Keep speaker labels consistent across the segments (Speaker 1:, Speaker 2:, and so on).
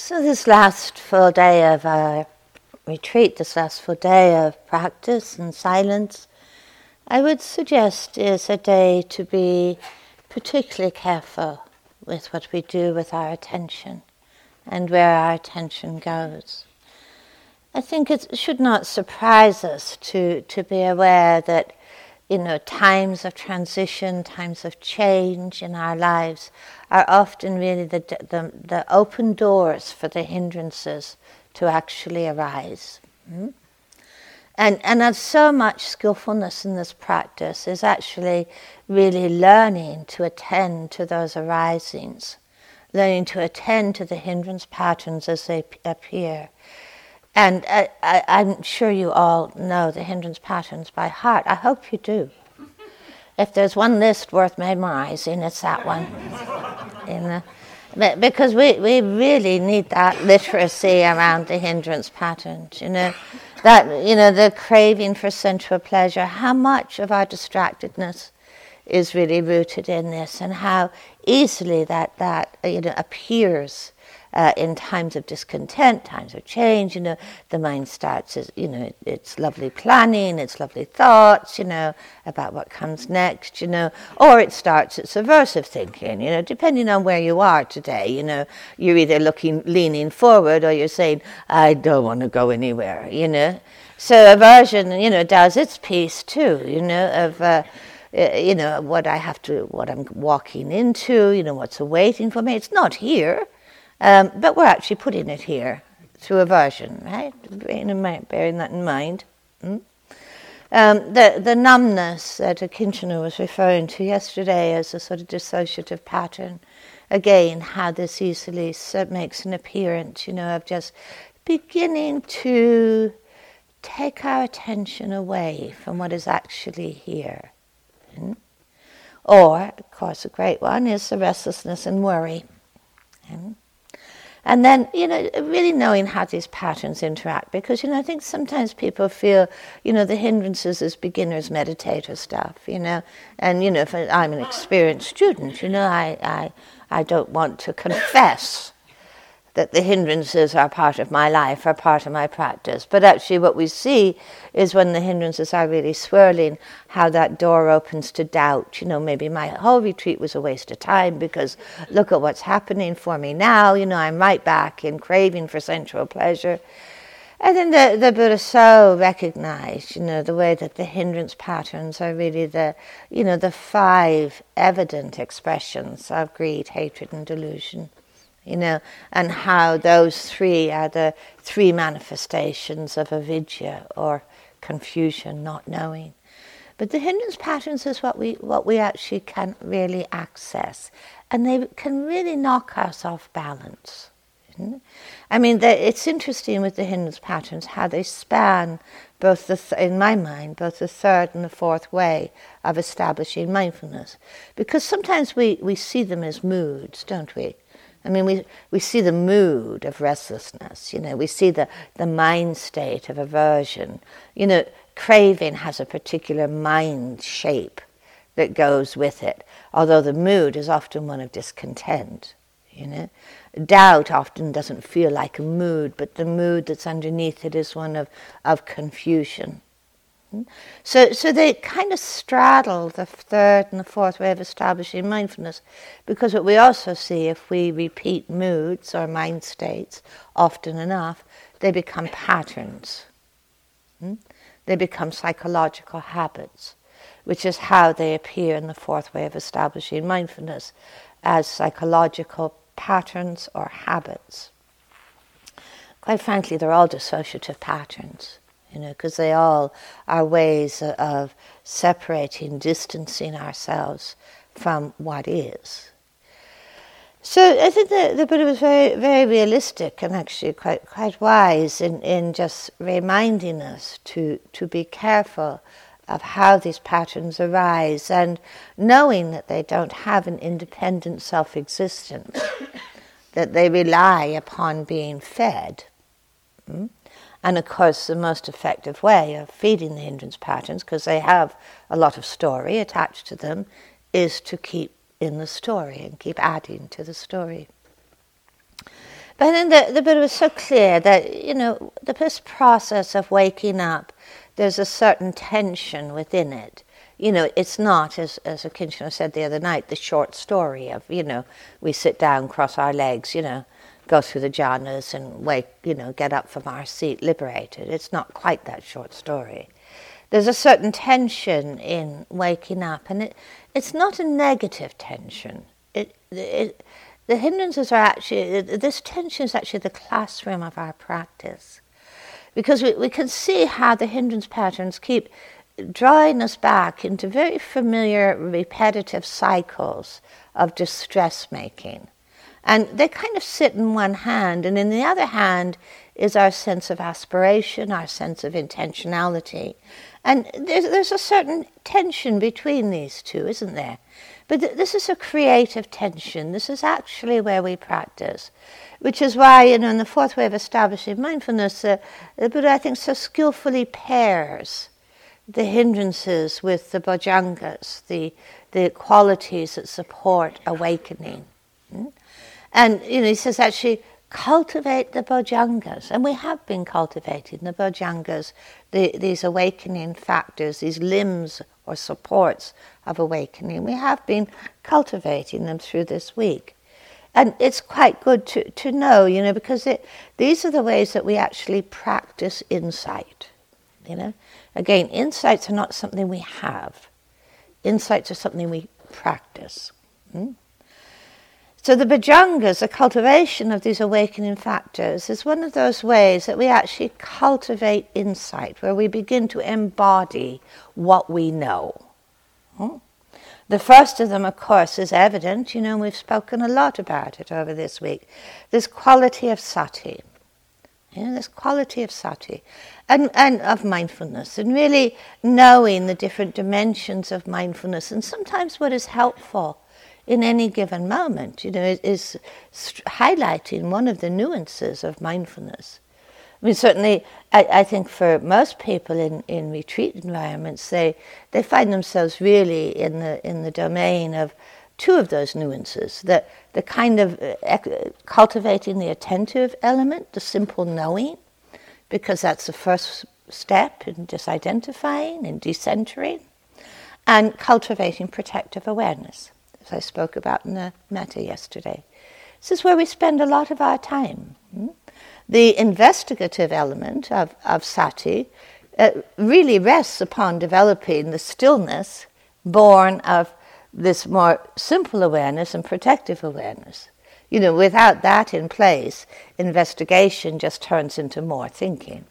Speaker 1: So, this last full day of our retreat, this last full day of practice and silence, I would suggest is a day to be particularly careful with what we do with our attention and where our attention goes. I think it should not surprise us to, to be aware that you know, times of transition, times of change in our lives are often really the, the, the open doors for the hindrances to actually arise. Mm? And, and so much skillfulness in this practice is actually really learning to attend to those arisings, learning to attend to the hindrance patterns as they appear and I, am sure you all know the hindrance patterns by heart. I hope you do. If there's one list worth memorizing, it's that one. Because we, we really need that literacy around the hindrance patterns. You know, that you know the craving for sensual pleasure. How much of our distractedness is really rooted in this, and how easily that that you know appears uh, in times of discontent, times of change, you know, the mind starts, as, you know, it's lovely planning, it's lovely thoughts, you know, about what comes next, you know, or it starts its aversive thinking, you know, depending on where you are today, you know, you're either looking, leaning forward or you're saying, I don't want to go anywhere, you know. So aversion, you know, does its piece too, you know, of, uh, you know, what I have to, what I'm walking into, you know, what's awaiting for me. It's not here. Um, but we're actually putting it here through aversion, right? Bearing, that in mind. Mm? Um, the, the numbness that Akincano was referring to yesterday as a sort of dissociative pattern, again, how this easily makes an appearance, you know, of just beginning to take our attention away from what is actually here. Mm? Or, of course, a great one is the restlessness and worry. Mm? And then, you know, really knowing how these patterns interact, because, you know, I think sometimes people feel, you know, the hindrances as beginners meditator stuff, you know, and, you know, if I'm an experienced student, you know, I, I, I don't want to confess that the hindrances are part of my life, are part of my practice. But actually, what we see is when the hindrances are really swirling, how that door opens to doubt. You know, maybe my whole retreat was a waste of time because look at what's happening for me now. You know, I'm right back in craving for sensual pleasure. And then the, the Buddha so recognized, you know, the way that the hindrance patterns are really the, you know, the five evident expressions of greed, hatred, and delusion you know, and how those three are the three manifestations of avidya or confusion, not knowing. But the hindrance patterns is what we what we actually can really access, and they can really knock us off balance. Hmm? I mean, it's interesting with the hindrance patterns how they span both the, th- in my mind, both the third and the fourth way of establishing mindfulness, because sometimes we, we see them as moods, don't we? I mean, we, we see the mood of restlessness, you know, we see the, the mind state of aversion. You know, craving has a particular mind shape that goes with it, although the mood is often one of discontent, you know. Doubt often doesn't feel like a mood, but the mood that's underneath it is one of, of confusion. So, so they kind of straddle the third and the fourth way of establishing mindfulness, because what we also see if we repeat moods or mind states often enough, they become patterns. Hmm? They become psychological habits, which is how they appear in the fourth way of establishing mindfulness as psychological patterns or habits. Quite frankly, they're all dissociative patterns you know, because they all are ways of separating, distancing ourselves from what is. So I think the, the Buddha was very, very realistic and actually quite, quite wise in, in just reminding us to, to be careful of how these patterns arise and knowing that they don't have an independent self existence, that they rely upon being fed. Hmm? And of course, the most effective way of feeding the hindrance patterns, because they have a lot of story attached to them, is to keep in the story and keep adding to the story. But then the, the Buddha was so clear that, you know, this process of waking up, there's a certain tension within it. You know, it's not, as, as Akincano said the other night, the short story of, you know, we sit down, cross our legs, you know, go through the jhanas and wake, you know, get up from our seat liberated. It's not quite that short story. There's a certain tension in waking up, and it, it's not a negative tension. It, it, the hindrances are actually, this tension is actually the classroom of our practice. Because we, we can see how the hindrance patterns keep drawing us back into very familiar, repetitive cycles of distress making. And they kind of sit in one hand, and in the other hand is our sense of aspiration, our sense of intentionality. And there's, there's a certain tension between these two, isn't there? But th- this is a creative tension. This is actually where we practice, which is why, you know, in the fourth way of establishing mindfulness, uh, the Buddha, I think, so skillfully pairs the hindrances with the bojjhangas, the, the qualities that support awakening. Hmm? And, you know, he says actually, cultivate the bojjhangas. And we have been cultivating the bojjhangas, the, these awakening factors, these limbs or supports of awakening. We have been cultivating them through this week. And it's quite good to, to know, you know, because it, these are the ways that we actually practice insight. You know, again, insights are not something we have. Insights are something we practice. Hmm? So the bojjhangas, the cultivation of these awakening factors, is one of those ways that we actually cultivate insight, where we begin to embody what we know. Hmm? The first of them, of course, is evident. You know, we've spoken a lot about it over this week. This quality of sati. You know, this quality of sati and, and of mindfulness, and really knowing the different dimensions of mindfulness. And sometimes what is helpful in any given moment, you know, is, highlighting one of the nuances of mindfulness. I mean, certainly, I, I, think for most people in, in retreat environments, they, they find themselves really in the, in the domain of two of those nuances the, the kind of uh, cultivating the attentive element, the simple knowing, because that's the first step in disidentifying and decentering, and cultivating protective awareness as I spoke about in the metta yesterday. This is where we spend a lot of our time. Hmm? The investigative element of, of sati uh, really rests upon developing the stillness born of this more simple awareness and protective awareness. You know, without that in place, investigation just turns into more thinking.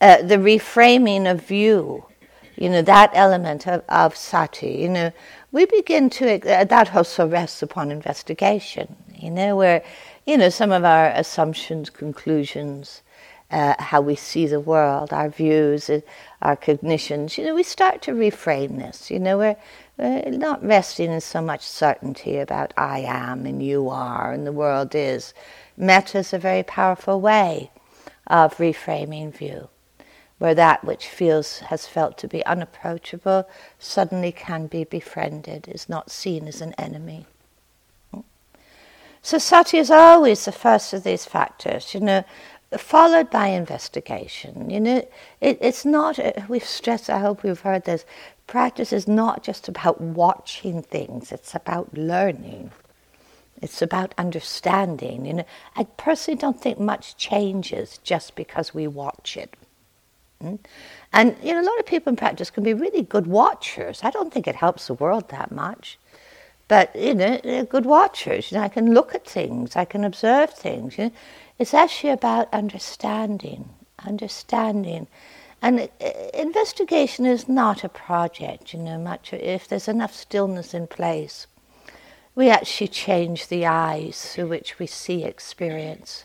Speaker 1: Uh, the reframing of view, you know, that element of, of sati, you know, we begin to, uh, that also rests upon investigation, you know, where, you know, some of our assumptions, conclusions, uh, how we see the world, our views, uh, our cognitions, you know, we start to reframe this, you know, we're, we're not resting in so much certainty about I am and you are and the world is. Metta is a very powerful way of reframing view where that which feels has felt to be unapproachable suddenly can be befriended, is not seen as an enemy. So sati is always the first of these factors, you know, followed by investigation. You know, it, it's not, uh, we've stressed, I hope we've heard this, practice is not just about watching things, it's about learning. It's about understanding. You know, I personally don't think much changes just because we watch it. And you know, a lot of people in practice can be really good watchers. I don't think it helps the world that much, but you know, they're good watchers. You know, I can look at things, I can observe things. You know? It's actually about understanding, understanding. And uh, investigation is not a project, you know, much if there's enough stillness in place. We actually change the eyes through which we see experience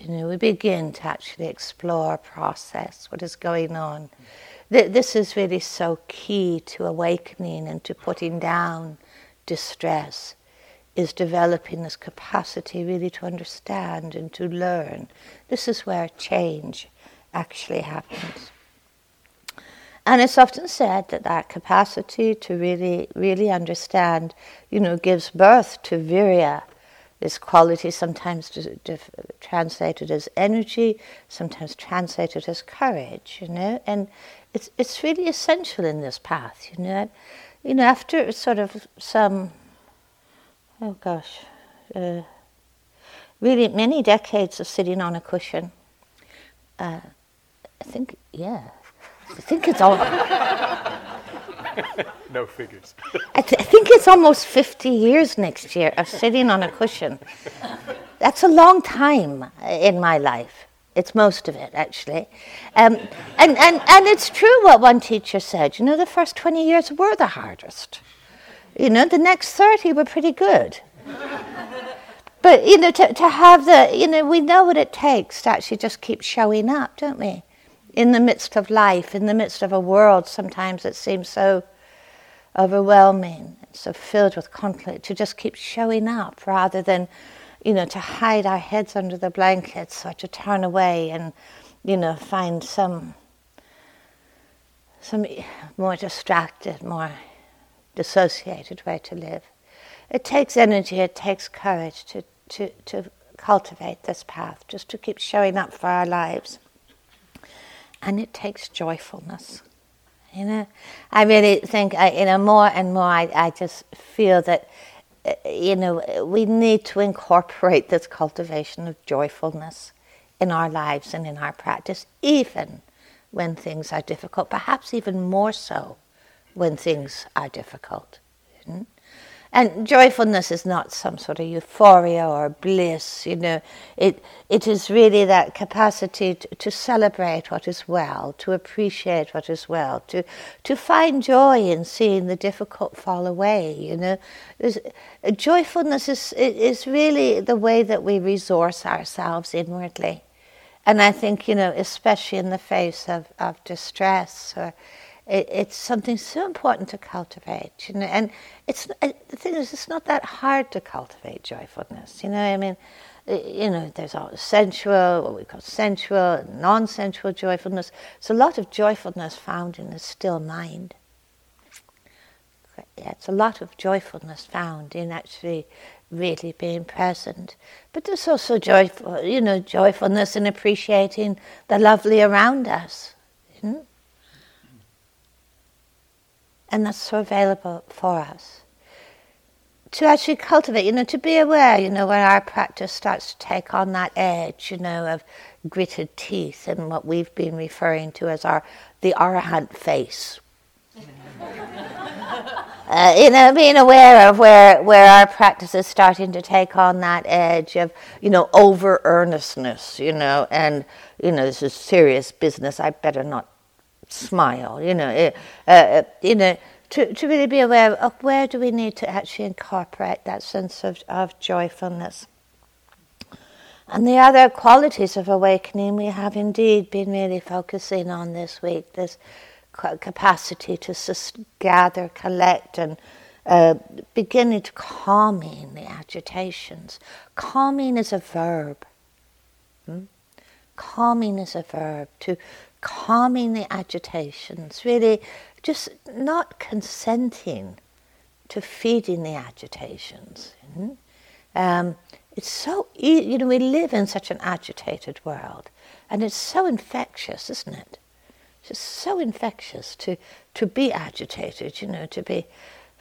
Speaker 1: you know, we begin to actually explore, process what is going on. This is really so key to awakening and to putting down distress, is developing this capacity really to understand and to learn. This is where change actually happens. And it's often said that that capacity to really, really understand, you know, gives birth to virya, this quality sometimes translated as energy, sometimes translated as courage, you know, and it's it's really essential in this path, you know. You know, after sort of some, oh gosh, uh, really many decades of sitting on a cushion, uh, I think, yeah, I think it's all.
Speaker 2: no figures.
Speaker 1: I, th- I, think it's almost 50 years next year of sitting on a cushion. That's a long time in my life. It's most of it, actually. Um, and, and, and it's true what one teacher said. You know, the first 20 years were the hardest. You know, the next 30 were pretty good. But, you know, to, to have the, you know, we know what it takes to actually just keep showing up, don't we? In the midst of life, in the midst of a world sometimes it seems so overwhelming, so filled with conflict, to just keep showing up rather than, you know, to hide our heads under the blankets or to turn away and, you know, find some some more distracted, more dissociated way to live. It takes energy, it takes courage to, to, to cultivate this path, just to keep showing up for our lives. And it takes joyfulness. You know, I really think, I, you know, more and more I, I just feel that, uh, you know, we need to incorporate this cultivation of joyfulness in our lives and in our practice, even when things are difficult, perhaps even more so when things are difficult. Mm-hmm. And joyfulness is not some sort of euphoria or bliss, you know. It, it is really that capacity to, to, celebrate what is well, to appreciate what is well, to, to find joy in seeing the difficult fall away, you know. There's, joyfulness is, is really the way that we resource ourselves inwardly. And I think, you know, especially in the face of, of distress or it, it's something so important to cultivate, you know. And it's uh, the thing is, it's not that hard to cultivate joyfulness, you know. I mean, you know, there's all sensual, what we call sensual, non-sensual joyfulness. There's a lot of joyfulness found in the still mind. Yeah, it's a lot of joyfulness found in actually really being present. But there's also joyful, you know, joyfulness in appreciating the lovely around us. You know? And that's so available for us. To actually cultivate, you know, to be aware, you know, when our practice starts to take on that edge, you know, of gritted teeth and what we've been referring to as our the arahant face. uh, you know, being aware of where, where our practice is starting to take on that edge of, you know, over earnestness, you know, and, you know, this is serious business, I better not smile, you know, uh, uh, you know, to, to really be aware of where do we need to actually incorporate that sense of, of joyfulness. And the other qualities of awakening we have indeed been really focusing on this week this capacity to sus- gather, collect, and uh, beginning to calming the agitations. Calming is a verb. Hmm? Calming is a verb. To calming the agitations, really just not consenting to feeding the agitations. Mm-hmm. Um, it's so easy, you know, we live in such an agitated world, and it's so infectious, isn't it? It's just so infectious to, to be agitated, you know, to be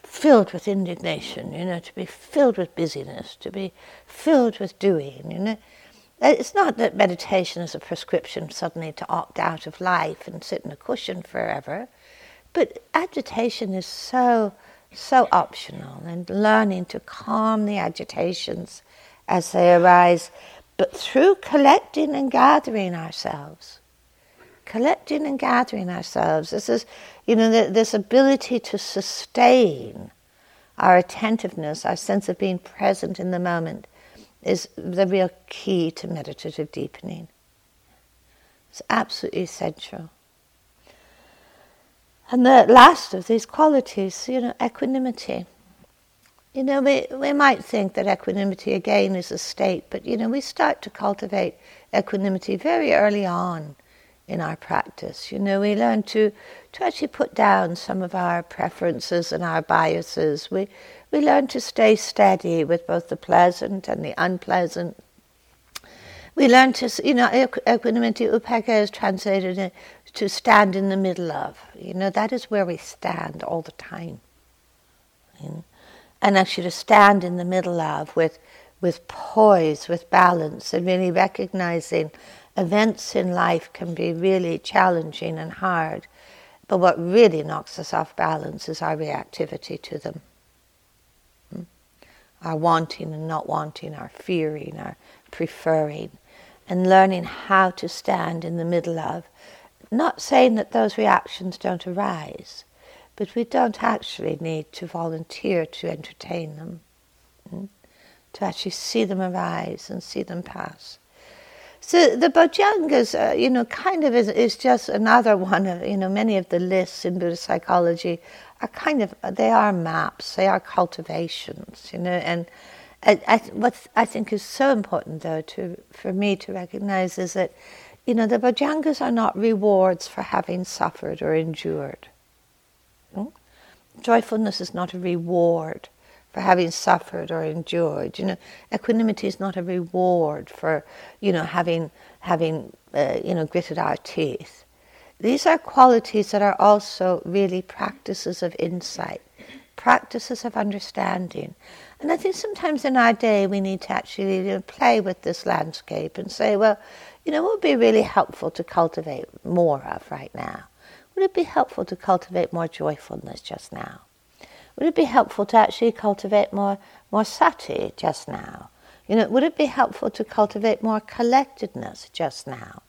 Speaker 1: filled with indignation, you know, to be filled with busyness, to be filled with doing, you know. Uh, it's not that meditation is a prescription suddenly to opt out of life and sit in a cushion forever, but agitation is so, so optional, and learning to calm the agitations as they arise, but through collecting and gathering ourselves. Collecting and gathering ourselves. This is, you know, this ability to sustain our attentiveness, our sense of being present in the moment is the real key to meditative deepening. It's absolutely essential. And the last of these qualities, you know, equanimity. You know, we, we might think that equanimity again is a state, but you know, we start to cultivate equanimity very early on in our practice. You know, we learn to, to actually put down some of our preferences and our biases. We, we learn to stay steady with both the pleasant and the unpleasant. We learn to, you know, equanimity, upekkha is translated to stand in the middle of. You know, that is where we stand all the time. You know? And actually to stand in the middle of with, with poise, with balance, and really recognizing events in life can be really challenging and hard. But what really knocks us off balance is our reactivity to them. Our wanting and not wanting, our fearing, our preferring, and learning how to stand in the middle of. Not saying that those reactions don't arise, but we don't actually need to volunteer to entertain them, hmm? to actually see them arise and see them pass. So the Bojjhangas, uh, you know, kind of is, is just another one of, you know, many of the lists in Buddhist psychology are kind of, they are maps, they are cultivations, you know, and I, I, what I think is so important though to, for me to recognize is that, you know, the Bojjhangas are not rewards for having suffered or endured. Hmm? Joyfulness is not a reward for having suffered or endured. You know, equanimity is not a reward for, you know, having having uh, you know gritted our teeth. These are qualities that are also really practices of insight, practices of understanding. And I think sometimes in our day we need to actually you know, play with this landscape and say, well, you know, what would be really helpful to cultivate more of right now? Would it be helpful to cultivate more joyfulness just now? Would it be helpful to actually cultivate more, more sati just now? You know, would it be helpful to cultivate more collectedness just now?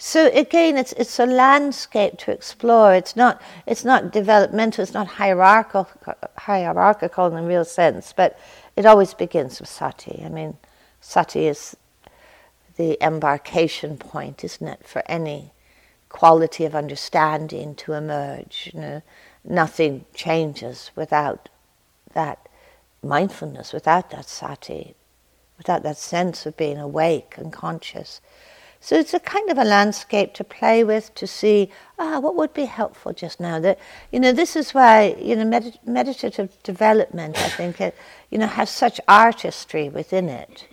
Speaker 1: So again, it's it's a landscape to explore. It's not it's not developmental. It's not hierarchical hierarchical in the real sense. But it always begins with sati. I mean, sati is the embarkation point, isn't it, for any quality of understanding to emerge? You know, nothing changes without that mindfulness, without that sati, without that sense of being awake and conscious. So it's a kind of a landscape to play with to see ah what would be helpful just now. That you know this is why you know med- meditative development I think it, you know has such artistry within it.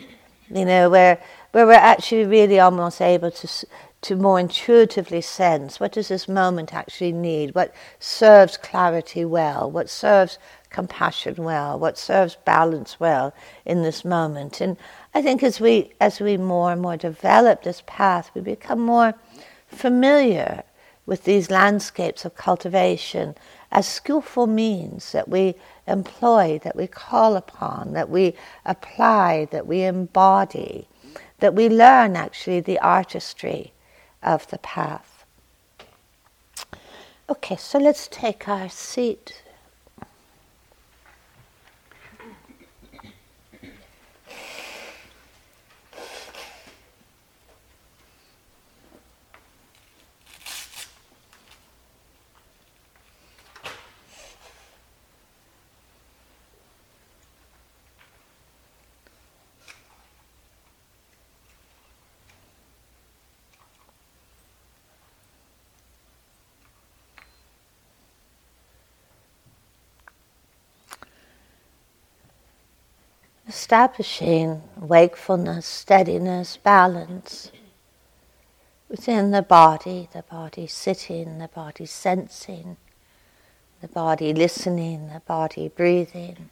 Speaker 1: You know where where we're actually really almost able to to more intuitively sense what does this moment actually need, what serves clarity well, what serves compassion well, what serves balance well in this moment. And I think as we as we more and more develop this path, we become more familiar with these landscapes of cultivation as skillful means that we employ, that we call upon, that we apply, that we embody, that we learn actually the artistry of the path. Okay, so let's take our seat. Establishing wakefulness, steadiness, balance within the body, the body sitting, the body sensing, the body listening, the body breathing.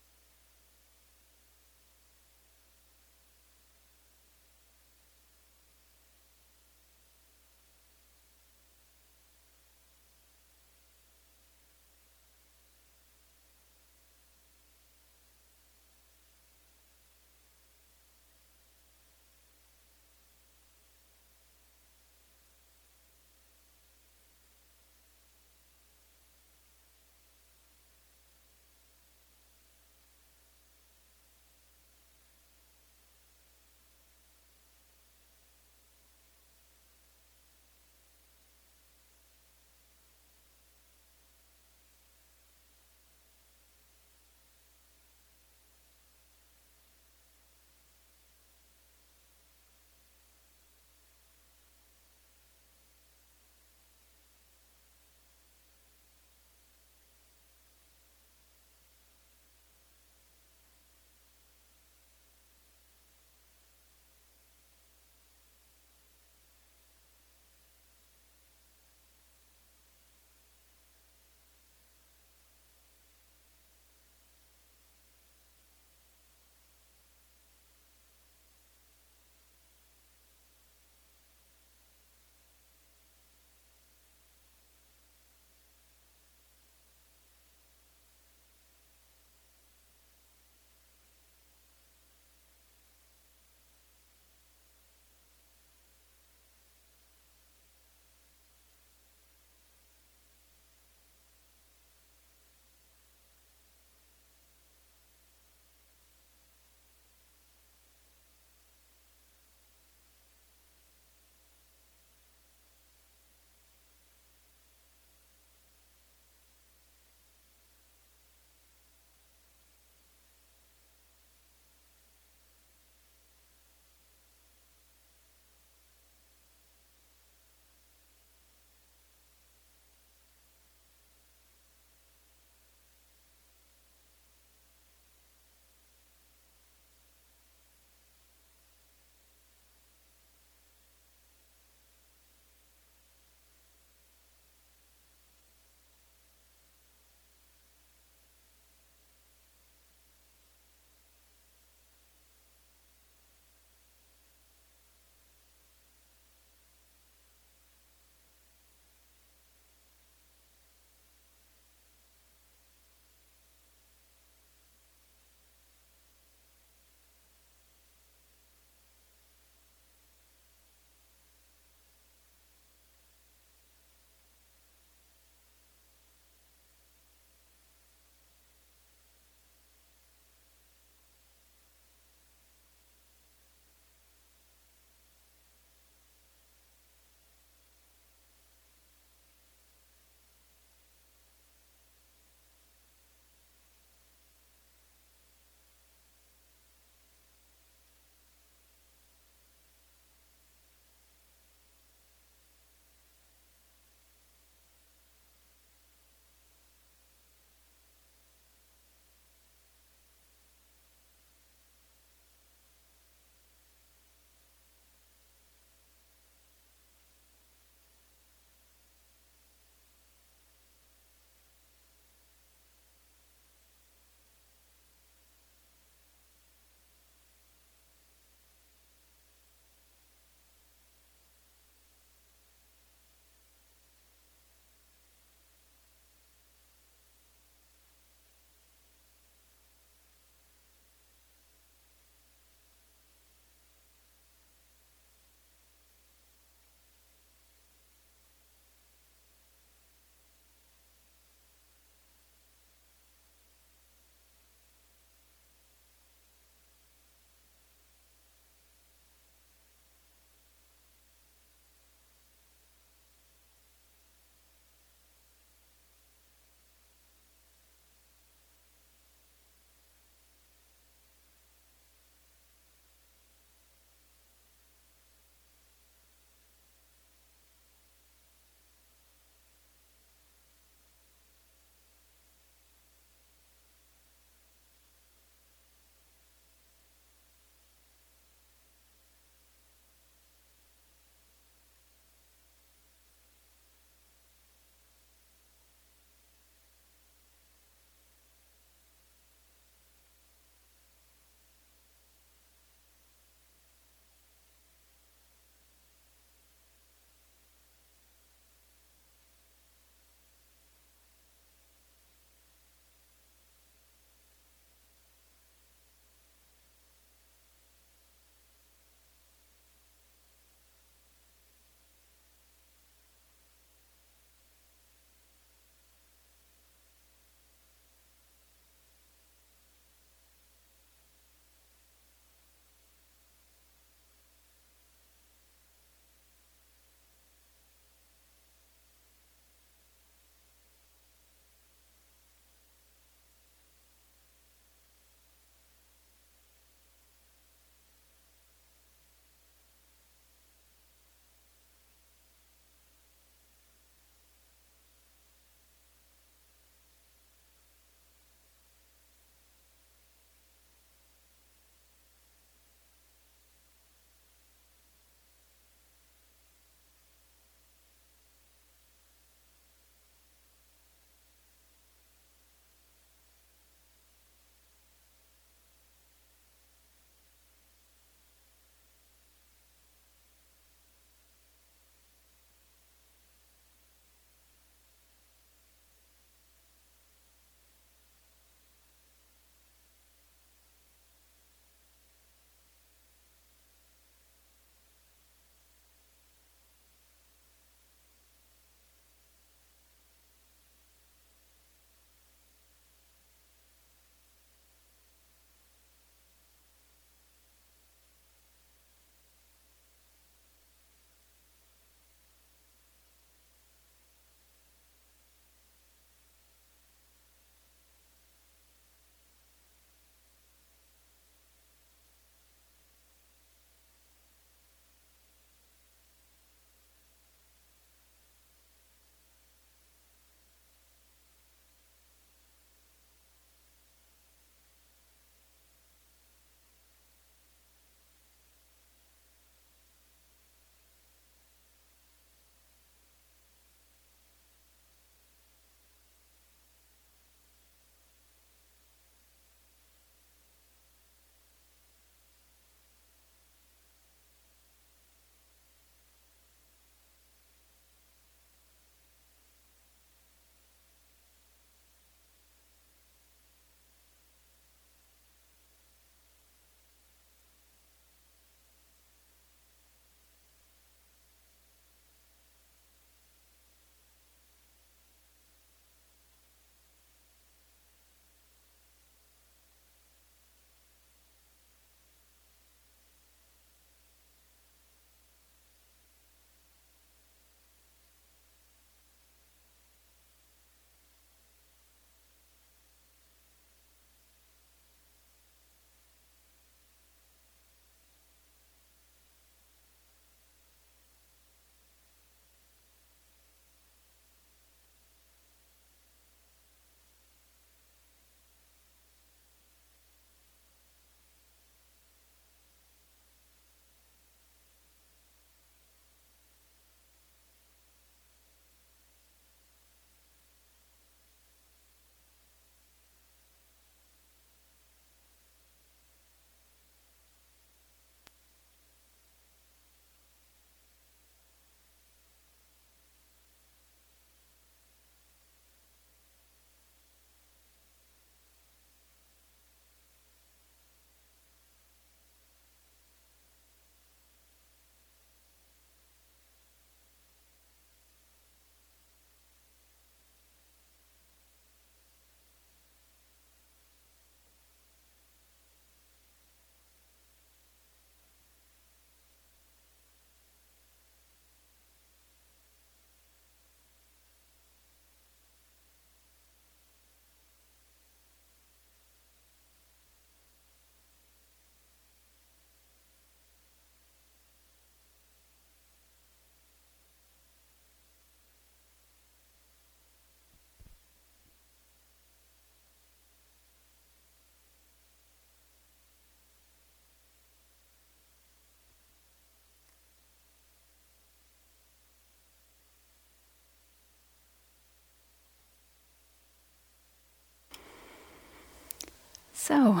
Speaker 2: So,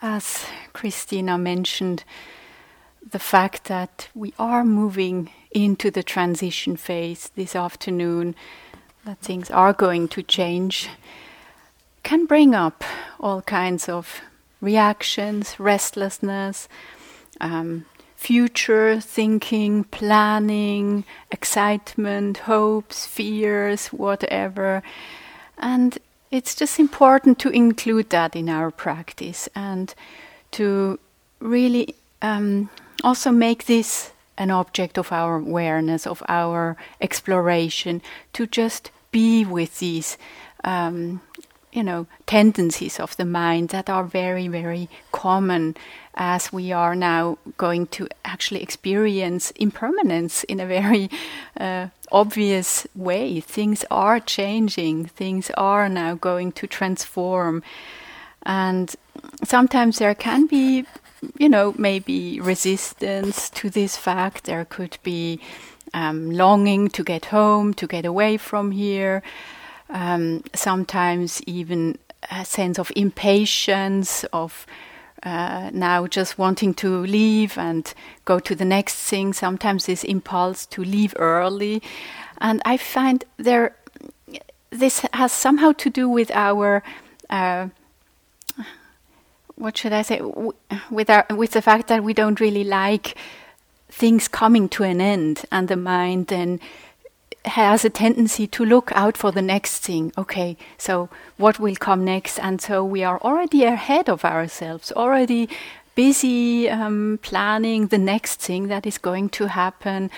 Speaker 2: as Christina mentioned, the fact that we are moving into the transition phase this afternoon, that things are going to change, can bring up all kinds of reactions, restlessness, um, future thinking, planning, excitement, hopes, fears, whatever. And it's just important to include that in our practice and to really um, also make this an object of our awareness, of our exploration, to just be with these, um, you know, tendencies of the mind that are very, very common as we are now going to actually experience impermanence in a very uh, obvious way. Things are changing, things are now going to transform. And sometimes there can be, you know, maybe resistance to this fact. There could be um, longing to get home, to get away from here. Um, sometimes even a sense of impatience, of uh, now just wanting to leave and go to the next thing. Sometimes this impulse to leave early, and I find there this has somehow to do with our. Uh, what should I say? with our with the fact that we don't really like things coming to an end, and the mind then has a tendency to look out for the next thing. Okay, so what will come next? And so we are already ahead of ourselves, already busy um, planning the next thing that is going to happen,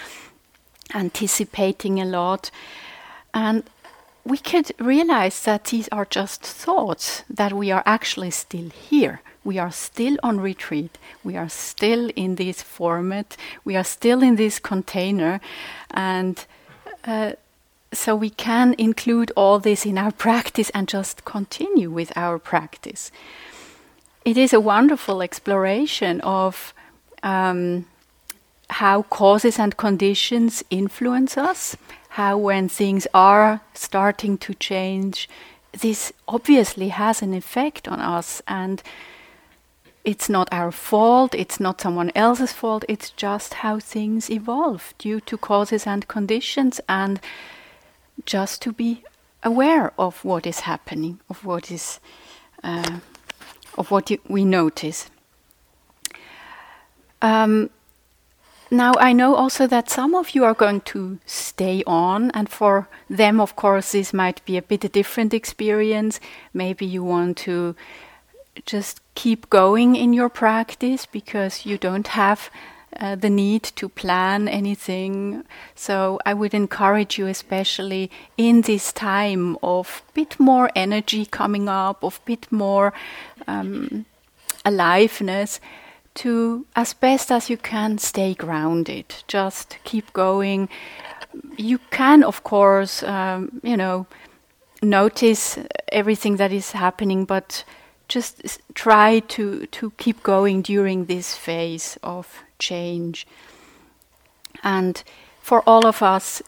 Speaker 2: anticipating a lot. And we could realize that these are just thoughts, that we are actually still here. We are still on retreat. We are still in this format. We are still in this container. And uh, so we can include all this in our practice and just continue with our practice. It is a wonderful exploration of um, how causes and conditions influence us, how when things are starting to change, this obviously has an effect on us and it's not our fault, it's not someone else's fault, it's just how things evolve due to causes and conditions, and just to be aware of what is happening, of what is, uh, of what we notice. Um, now, I know also that some of you are going to stay on, and for them, of course, this might be a bit a different experience. Maybe you want to just keep going in your practice because you don't have uh, the need to plan anything. So I would encourage you, especially in this time of bit more energy coming up, of bit more um, aliveness, to as best as you can stay grounded. Just keep going. You can, of course, um, you know, notice everything that is happening, but just try to, to keep going during this phase of change. And for all of us,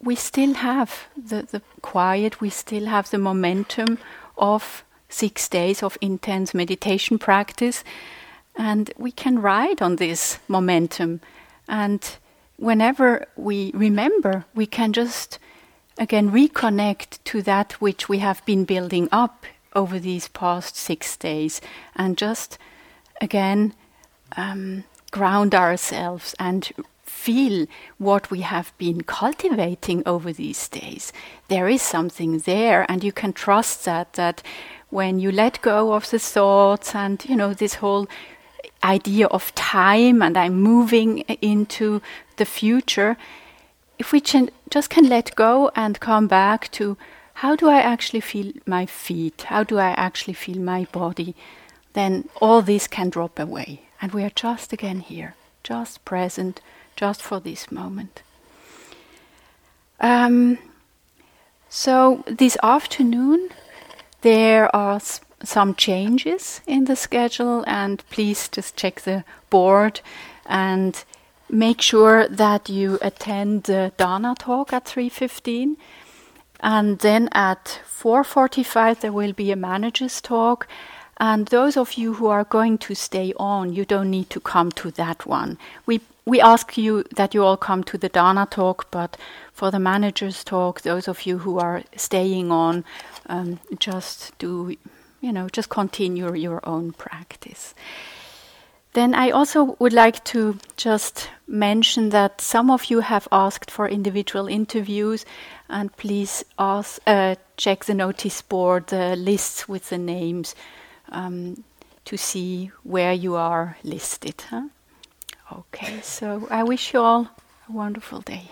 Speaker 2: we still have the, the quiet, we still have the momentum of six days of intense meditation practice, and we can ride on this momentum. And whenever we remember, we can just again reconnect to that which we have been building up over these past six days and just again um, ground ourselves and feel what we have been cultivating over these days. There is something there, and you can trust that, that when you let go of the thoughts and, you know, this whole idea of time and I'm moving into the future, if we just can let go and come back to how do I actually feel my feet? How do I actually feel my body? Then all this can drop away. And we are just again here, just present, just for this moment. Um, so this afternoon, there are some changes in the schedule, and please just check the board and make sure that you attend the Dana talk at 3:15 and then at 4:45 there will be a manager's talk And those of you who are going to stay on, you don't need to come to that one. We we ask you that you all come to the Dana talk, but for the managers talk, those of you who are staying on, um, just do, you know, just continue your own practice. Then I also would like to just mention that some of you have asked for individual interviews, and please ask, uh, check the notice board, the lists with the names um, to see where you are listed. Huh? Okay, so I wish you all a wonderful day.